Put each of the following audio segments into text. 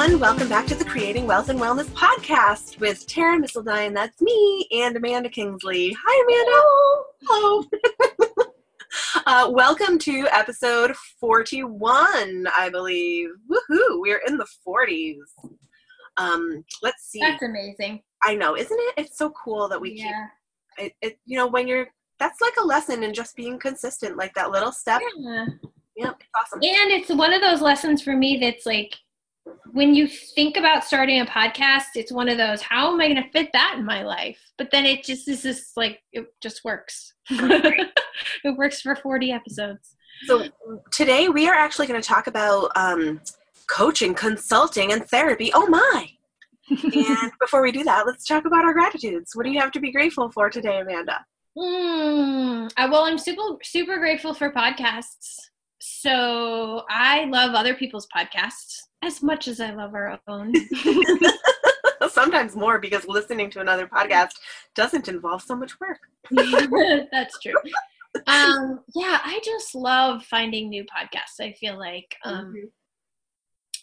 everyone. Welcome back to the Creating Wealth and Wellness podcast with Tara Misseldine, that's me, and Amanda Kingsley. Hi, Amanda. Hello. uh, welcome to episode 41, I believe. Woohoo! We're in the 40s. Um, let's see. That's amazing. I know, isn't it? It's so cool that we yeah. keep it, it. You know, when you're that's like a lesson in just being consistent, like that little step. Yeah. Yeah, it's awesome. And it's one of those lessons for me that's like when you think about starting a podcast, it's one of those, how am I going to fit that in my life? But then it just is just like, it just works. it works for 40 episodes. So today we are actually going to talk about um, coaching, consulting, and therapy. Oh my! and before we do that, let's talk about our gratitudes. What do you have to be grateful for today, Amanda? Mm, well, I'm super super grateful for podcasts. So I love other people's podcasts as much as I love our own. Sometimes more because listening to another podcast doesn't involve so much work. That's true. Um, yeah, I just love finding new podcasts. I feel like um, mm-hmm.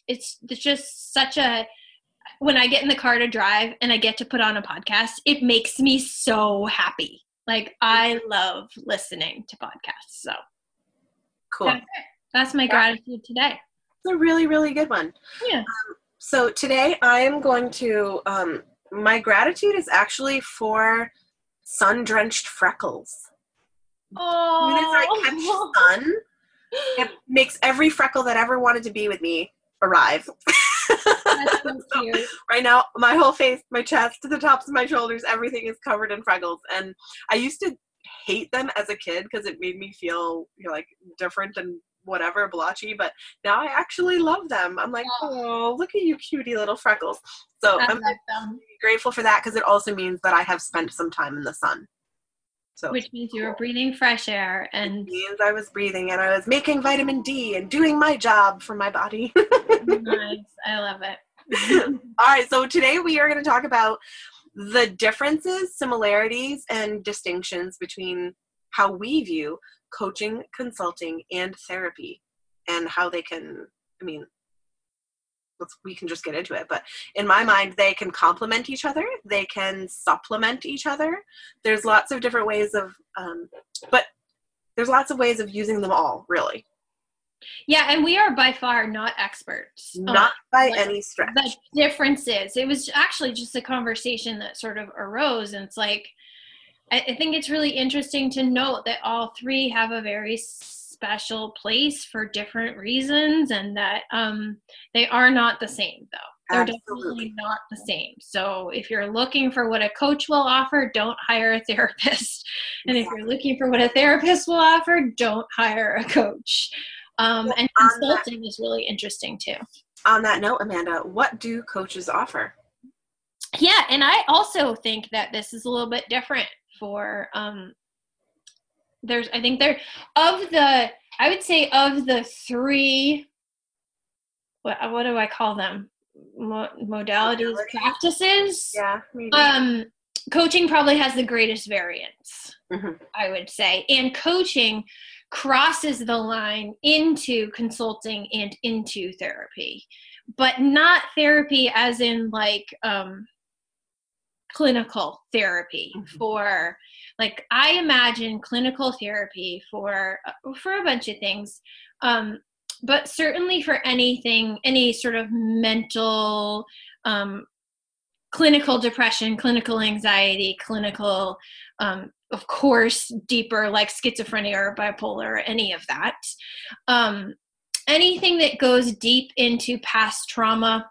it's, it's just such a when I get in the car to drive and I get to put on a podcast, it makes me so happy. Like I love listening to podcasts. So cool. That's, That's my yeah. gratitude today. A really, really good one. Yeah. Um, so today I am going to, um, my gratitude is actually for sun drenched freckles. Oh. As soon as I catch sun, it makes every freckle that ever wanted to be with me arrive. So so right now, my whole face, my chest, to the tops of my shoulders, everything is covered in freckles. And I used to hate them as a kid because it made me feel you know, like different and whatever blotchy but now i actually love them. I'm like oh look at you cutie little freckles. So I am grateful for that because it also means that i have spent some time in the sun. So which means you were breathing fresh air and means i was breathing and i was making vitamin d and doing my job for my body. Nice. I love it. All right so today we are going to talk about the differences, similarities, and distinctions between how we view coaching, consulting, and therapy, and how they can, I mean, let's, we can just get into it. But in my mind, they can complement each other, they can supplement each other. There's lots of different ways of, um, but there's lots of ways of using them all, really. Yeah, and we are by far not experts. Not by like any stretch. The differences. It was actually just a conversation that sort of arose, and it's like, I, I think it's really interesting to note that all three have a very special place for different reasons, and that um, they are not the same, though. They're Absolutely. definitely not the same. So if you're looking for what a coach will offer, don't hire a therapist. And if you're looking for what a therapist will offer, don't hire a coach. Um, and consulting that, is really interesting too. On that note, Amanda, what do coaches offer? Yeah, and I also think that this is a little bit different for um, there's I think there of the I would say of the three what what do I call them Mo- modalities Modality. practices yeah maybe. um coaching probably has the greatest variance mm-hmm. I would say and coaching crosses the line into consulting and into therapy, but not therapy as in like um, clinical therapy mm-hmm. for like I imagine clinical therapy for uh, for a bunch of things. Um, but certainly for anything, any sort of mental um, clinical depression, clinical anxiety, clinical um, of course, deeper like schizophrenia or bipolar or any of that. Um, anything that goes deep into past trauma,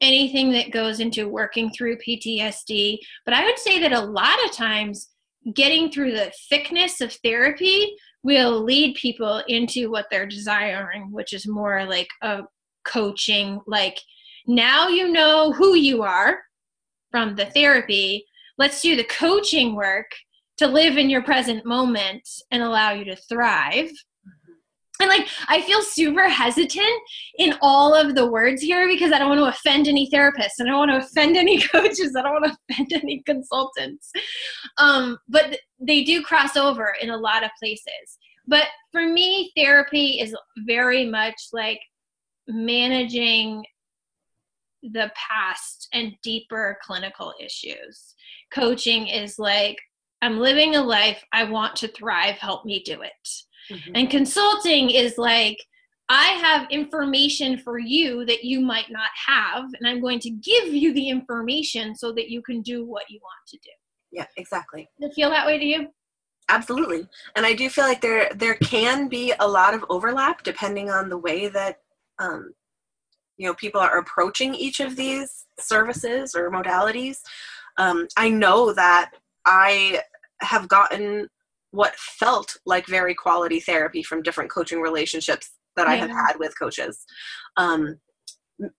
anything that goes into working through PTSD. But I would say that a lot of times, getting through the thickness of therapy will lead people into what they're desiring, which is more like a coaching, like now you know who you are from the therapy. Let's do the coaching work to live in your present moment and allow you to thrive. And like, I feel super hesitant in all of the words here because I don't want to offend any therapists. and I don't want to offend any coaches. I don't want to offend any consultants. Um, but they do cross over in a lot of places. But for me, therapy is very much like managing the past and deeper clinical issues. Coaching is like, I'm living a life, I want to thrive, help me do it. Mm-hmm. And consulting is like, I have information for you that you might not have, and I'm going to give you the information so that you can do what you want to do. Yeah, exactly. Does it feel that way to you? Absolutely. And I do feel like there there can be a lot of overlap depending on the way that um, you know people are approaching each of these services or modalities. Um, I know that I have gotten what felt like very quality therapy from different coaching relationships that yeah. I have had with coaches. Um,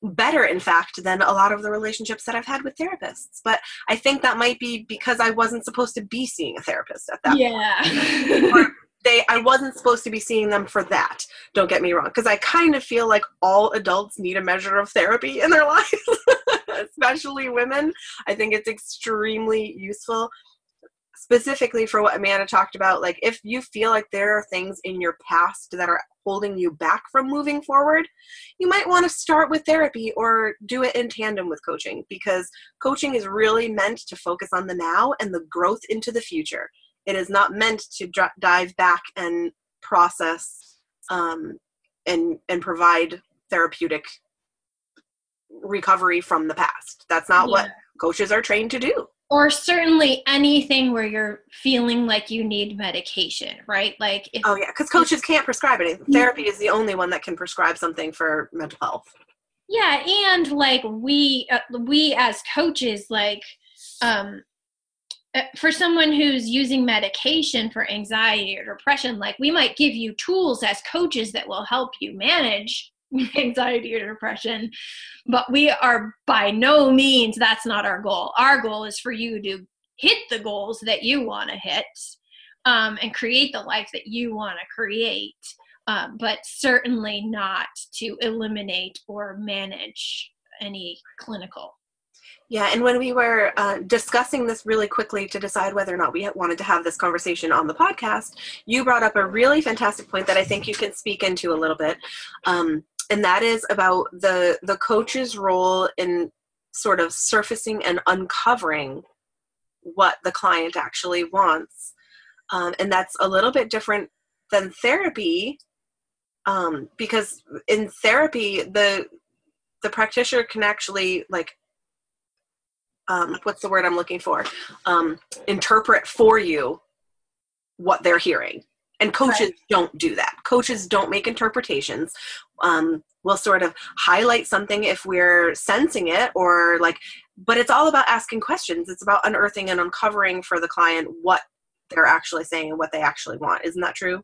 better, in fact, than a lot of the relationships that I've had with therapists. But I think that might be because I wasn't supposed to be seeing a therapist at that yeah. point. they I wasn't supposed to be seeing them for that. Don't get me wrong, because I kind of feel like all adults need a measure of therapy in their lives, especially women. I think it's extremely useful specifically for what Amanda talked about, like if you feel like there are things in your past that are holding you back from moving forward, you might want to start with therapy or do it in tandem with coaching because coaching is really meant to focus on the now and the growth into the future. It is not meant to dr- dive back and process um, and and provide therapeutic recovery from the past. That's not yeah. what coaches are trained to do or certainly anything where you're feeling like you need medication right? Like if, oh yeah because coaches can't prescribe anything therapy is the only one that can prescribe something for mental health. Yeah and like we uh, we as coaches like um uh, for someone who's using medication for anxiety or depression like we might give you tools as coaches that will help you manage anxiety or depression but we are by no means that's not our goal our goal is for you to hit the goals that you want to hit um, and create the life that you want to create um, but certainly not to eliminate or manage any clinical yeah, and when we were uh, discussing this really quickly to decide whether or not we wanted to have this conversation on the podcast, you brought up a really fantastic point that I think you can speak into a little bit. Um, and that is about the the coach's role in sort of surfacing and uncovering what the client actually wants. Um, and that's a little bit different than therapy um, because in therapy the the practitioner can actually like um, what's the word i'm looking for? Um, interpret for you what they're hearing and coaches right. don't do that. Coaches don't make interpretations. Um, we'll sort of highlight something if we're sensing it or like but it's all about asking questions. It's about unearthing and uncovering for the client what they're actually saying and what they actually want. Isn't that true?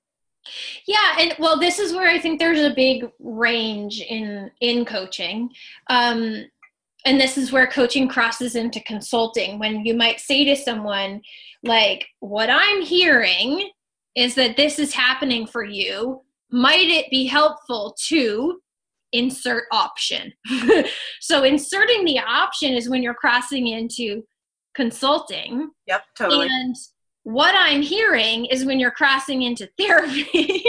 Yeah and well this is where i think there's a big range in in coaching. Um and this is where coaching crosses into consulting. When you might say to someone like what i'm hearing is that this is happening for you. Might it be helpful to insert option? So inserting the option is when you're crossing into consulting. Yep totally. And what i'm hearing is when you're crossing into therapy.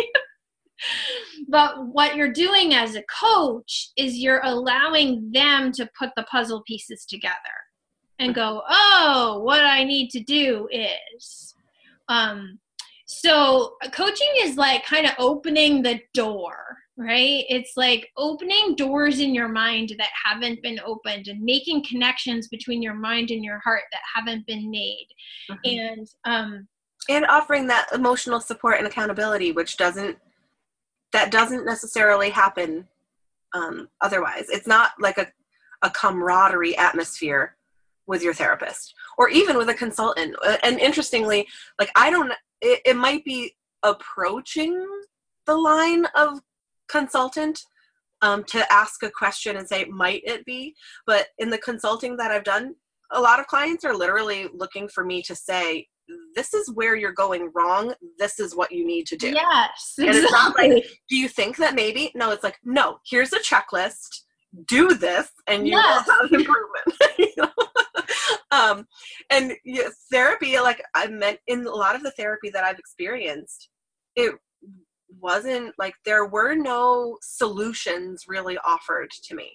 But what you're doing as a coach is you're allowing them to put the puzzle pieces together and go oh what i need to do is um so coaching is like kind of opening the door right? It's like opening doors in your mind that haven't been opened and making connections between your mind and your heart that haven't been made. Mm-hmm. and um and offering that emotional support and accountability which doesn't that doesn't necessarily happen um otherwise. It's not like a a camaraderie atmosphere with your therapist or even with a consultant. And interestingly like i don't it, it might be approaching the line of consultant um, to ask a question and say might it be but in the consulting that i've done a lot of clients are literally looking for me to say this is where you're going wrong this is what you need to do yes exactly. and it's not like do you think that maybe no it's like no here's a checklist do this and you yes. will have improvement you know? Um, and therapy, like I meant in a lot of the therapy that I've experienced, it wasn't like there were no solutions really offered to me.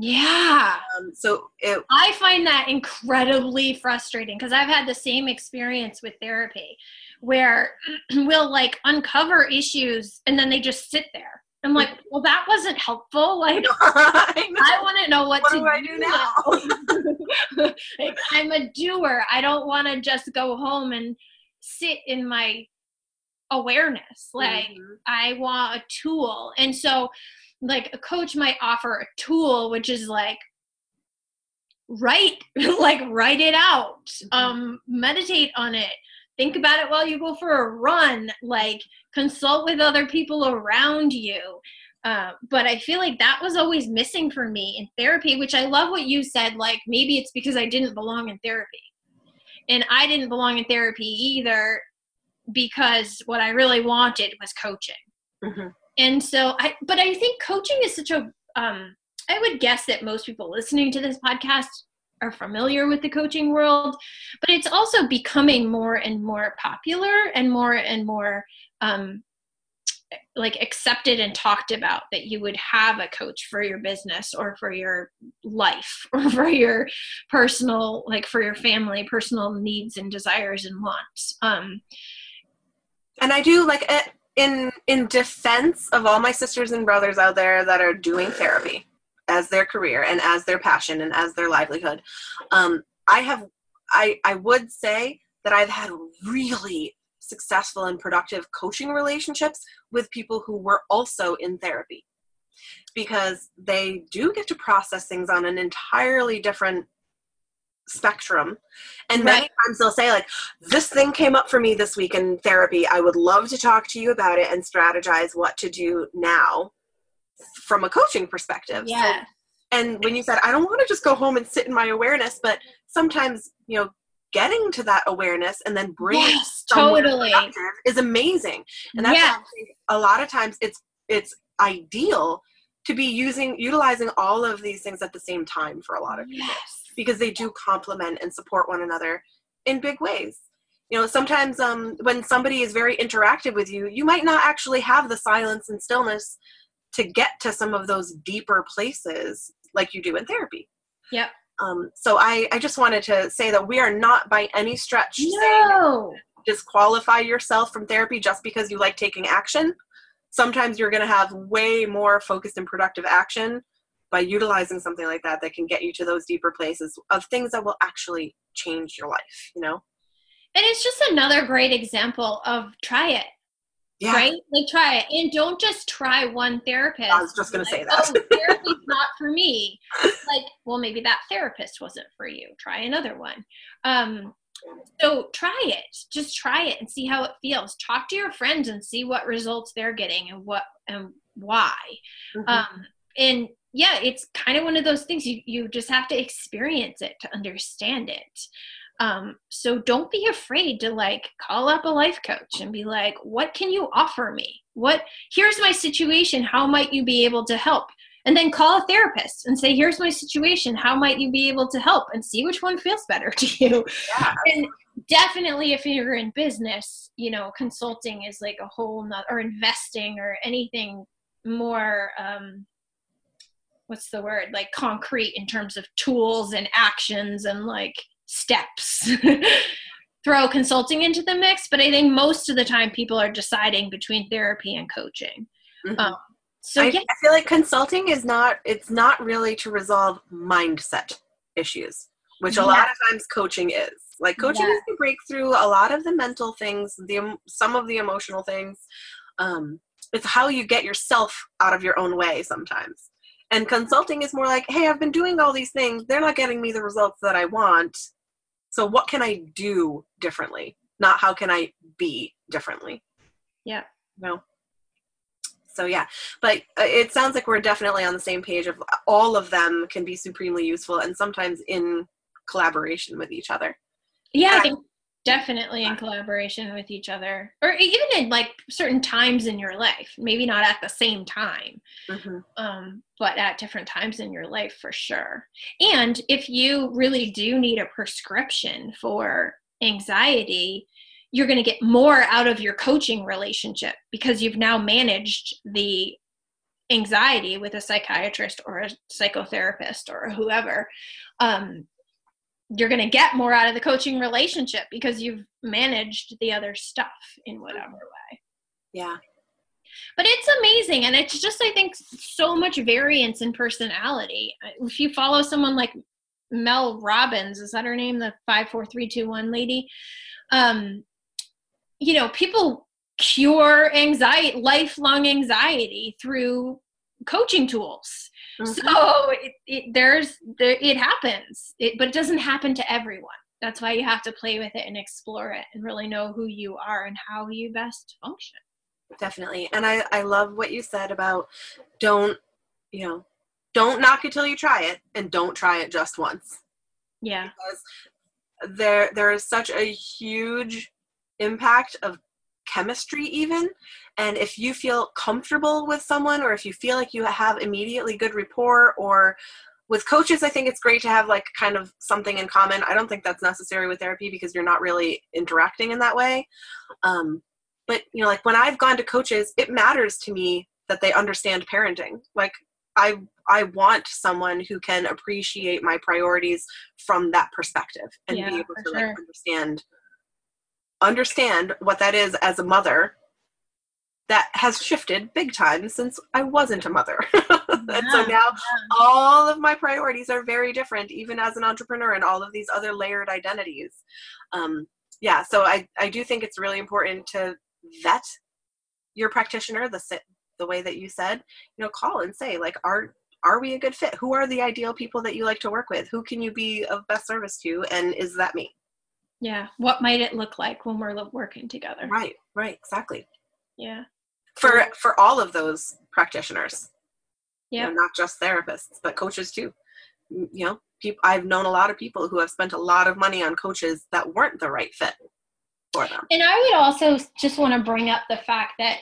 Yeah. Um, so it, I find that incredibly frustrating because I've had the same experience with therapy where we'll like uncover issues and then they just sit there. I'm like, well, that wasn't helpful. Like, I, I want to know what, what to do, I do now. like, I'm a doer. I don't want to just go home and sit in my awareness. Like, mm-hmm. I want a tool. And so, like, a coach might offer a tool, which is like, write like write it out mm-hmm. um meditate on it think about it while you go for a run like consult with other people around you. Uh, but i feel like that was always missing for me in therapy which i love what you said like maybe it's because i didn't belong in therapy. And i didn't belong in therapy either because what i really wanted was coaching. Mm-hmm. and so i but i think coaching is such a um, I would guess that most people listening to this podcast are familiar with the coaching world, but it's also becoming more and more popular and more and more um, like accepted and talked about that you would have a coach for your business or for your life or for your personal like for your family personal needs and desires and wants. Um and i do like eh, in in defense of all my sisters and brothers out there that are doing therapy as their career and as their passion and as their livelihood. Um, I have, I, I would say that I've had really successful and productive coaching relationships with people who were also in therapy because they do get to process things on an entirely different spectrum and right. many times they'll say like this thing came up for me this week in therapy i would love to talk to you about it and strategize what to do now from a coaching perspective. Yeah. So, and when you said, I don't want to just go home and sit in my awareness, but sometimes, you know, getting to that awareness and then bringing yes, totally is amazing. And that's yeah. a lot of times it's it's ideal to be using utilizing all of these things at the same time for a lot of people yes. because they do complement and support one another in big ways you know sometimes um, when somebody is very interactive with you you might not actually have the silence and stillness to get to some of those deeper places like you do in therapy. Yep. Um, so I, I just wanted to say that we are not by any stretch no. saying disqualify yourself from therapy just because you like taking action. Sometimes you're going to have way more focused and productive action by utilizing something like that that can get you to those deeper places of things that will actually change your life, you know? And it's just another great example of try it. Yeah. Right? Like try it. And don't just try one therapist. I was just gonna like, say that. oh, therapy's not for me. Like, well, maybe that therapist wasn't for you. Try another one. Um, so try it. Just try it and see how it feels. Talk to your friends and see what results they're getting and what and why. Mm-hmm. Um, and yeah, it's kind of one of those things you you just have to experience it to understand it. Um, so don't be afraid to like call up a life coach and be like, what can you offer me? What, here's my situation. How might you be able to help? And then call a therapist and say, here's my situation. How might you be able to help? And see which one feels better to you. Yeah. And definitely if you're in business, you know, consulting is like a whole nother, or investing or anything more, um, what's the word like concrete in terms of tools and actions and like steps throw consulting into the mix but i think most of the time people are deciding between therapy and coaching mm-hmm. um, so I, yeah. I feel like consulting is not it's not really to resolve mindset issues which a yeah. lot of times coaching is like coaching yeah. is to break through a lot of the mental things the some of the emotional things um, it's how you get yourself out of your own way sometimes and consulting is more like hey i've been doing all these things they're not getting me the results that i want so what can I do differently? Not how can I be differently? Yeah. No. So yeah, but uh, it sounds like we're definitely on the same page of all of them can be supremely useful and sometimes in collaboration with each other. Yeah, I think definitely in collaboration with each other or even in like certain times in your life maybe not at the same time mm-hmm. um, but at different times in your life for sure and if you really do need a prescription for anxiety you're going to get more out of your coaching relationship because you've now managed the anxiety with a psychiatrist or a psychotherapist or whoever um, you're going to get more out of the coaching relationship because you've managed the other stuff in whatever way. Yeah. But it's amazing and it's just i think so much variance in personality. If you follow someone like mel robbins is that her name? The 54321 lady? Um you know people cure anxiety lifelong anxiety through coaching tools mm-hmm. so it, it, there's there, it happens. It, but it doesn't happen to everyone. That's why you have to play with it and explore it and really know who you are and how you best function. Definitely. And i i love what you said about don't you know don't knock it till you try it and don't try it just once. Yeah. Because there there is such a huge impact of chemistry even. And if you feel comfortable with someone or if you feel like you have immediately good rapport or with coaches i think it's great to have like kind of something in common. I don't think that's necessary with therapy because you're not really interacting in that way. Um, but you know like when i've gone to coaches it matters to me that they understand parenting. Like i i want someone who can appreciate my priorities from that perspective and yeah, be able to sure. like understand understand what that is as a mother that has shifted big time since I wasn't a mother. and so now yeah. all of my priorities are very different, even as an entrepreneur and all of these other layered identities. Um, yeah, so I, I do think it's really important to vet your practitioner the the way that you said you know call and say like are are we a good fit who are the ideal people that you like to work with who can you be of best service to and is that me yeah what might it look like when we're working together? Right right exactly. Yeah. For for all of those practitioners. Yeah. you know, not just therapists but coaches too. You know people i've known a lot of people who have spent a lot of money on coaches that weren't the right fit for them. And I would also just want to bring up the fact that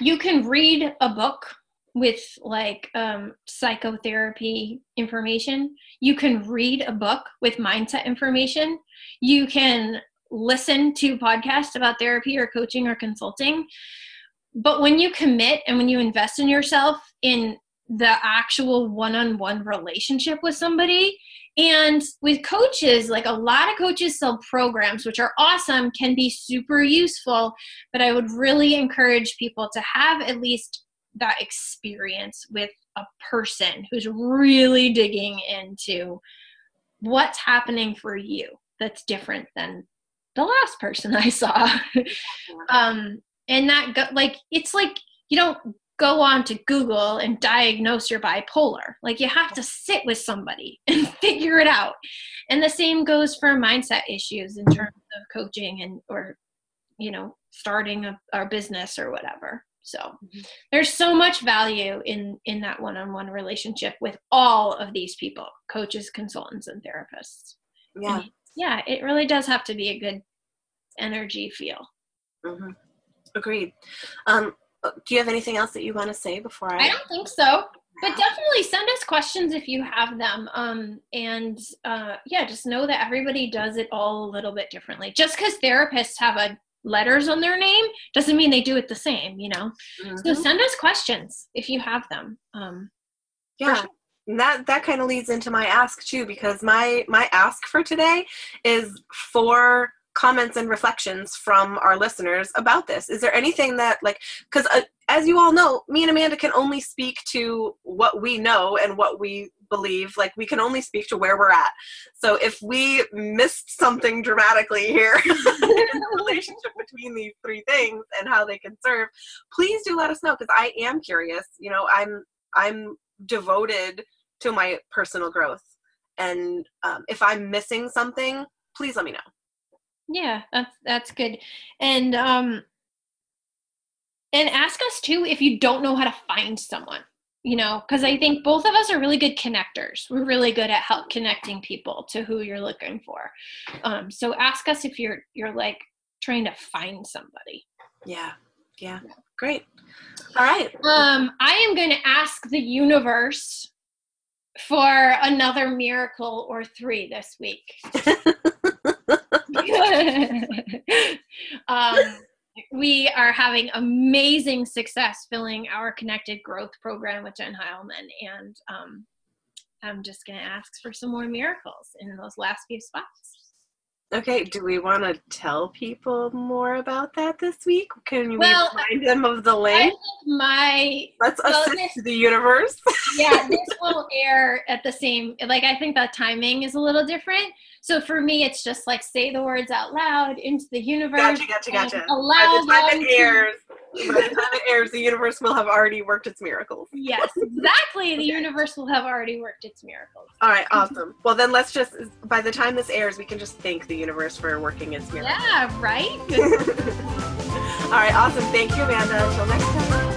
you can read a book with like um, psychotherapy information. You can read a book with mindset information. You can listen to podcasts about therapy or coaching or consulting. But when you commit and when you invest in yourself in the actual one on one relationship with somebody, and with coaches, like a lot of coaches sell programs, which are awesome, can be super useful. But I would really encourage people to have at least that experience with a person who's really digging into what's happening for you that's different than the last person I saw. um, and that, like, it's like you don't go on to Google and diagnose your bipolar. Like you have to sit with somebody and figure it out. And the same goes for mindset issues in terms of coaching and or you know starting a, a business or whatever. So mm-hmm. there's so much value in in that one-on-one relationship with all of these people, coaches, consultants and therapists. Yeah. And yeah, it really does have to be a good energy feel. Mm-hmm. Agreed. Um, uh, do you have anything else that you want to say before I? I don't think so. But definitely send us questions if you have them. Um, and uh, yeah, just know that everybody does it all a little bit differently. Just because therapists have a letters on their name doesn't mean they do it the same, you know. Mm-hmm. So send us questions if you have them. Um, yeah. Sure. that that kind of leads into my ask too, because my my ask for today is for comments and reflections from our listeners about this. Is there anything that like because uh, as you all know me and amanda can only speak to what we know and what we believe. Like we can only speak to where we're at. So if we missed something dramatically here in the relationship between these three things and how they can serve please do let us know because i am curious. You know i'm i'm devoted to my personal growth. And um, if i'm missing something please let me know yeah, that's that's good. And um and ask us too if you don't know how to find someone you know because i think both of us are really good connectors. We're really good at help connecting people to who you're looking for. Um, so ask us if you're you're like trying to find somebody. Yeah yeah. Great. All right. Um i am going to ask the universe for another miracle or three this week um, we are having amazing success filling our connected growth program with Jen Heilman. And um, I'm just going to ask for some more miracles in those last few spots. Okay, do we want to tell people more about that this week? Can well, we remind them of the link? my let's so assist this, the universe. yeah, this will air at the same. Like I think the timing is a little different. So for me, it's just like say the words out loud into the universe. Gotcha, gotcha, gotcha. Allow by the time it airs, by the time it airs, the universe will have already worked its miracles. Yes, exactly. The okay. universe will have already worked its miracles. All right, awesome. well, then let's just by the time this airs, we can just thank the universe for working its miracles. Yeah, right. All right, awesome. Thank you, Amanda. Until next time.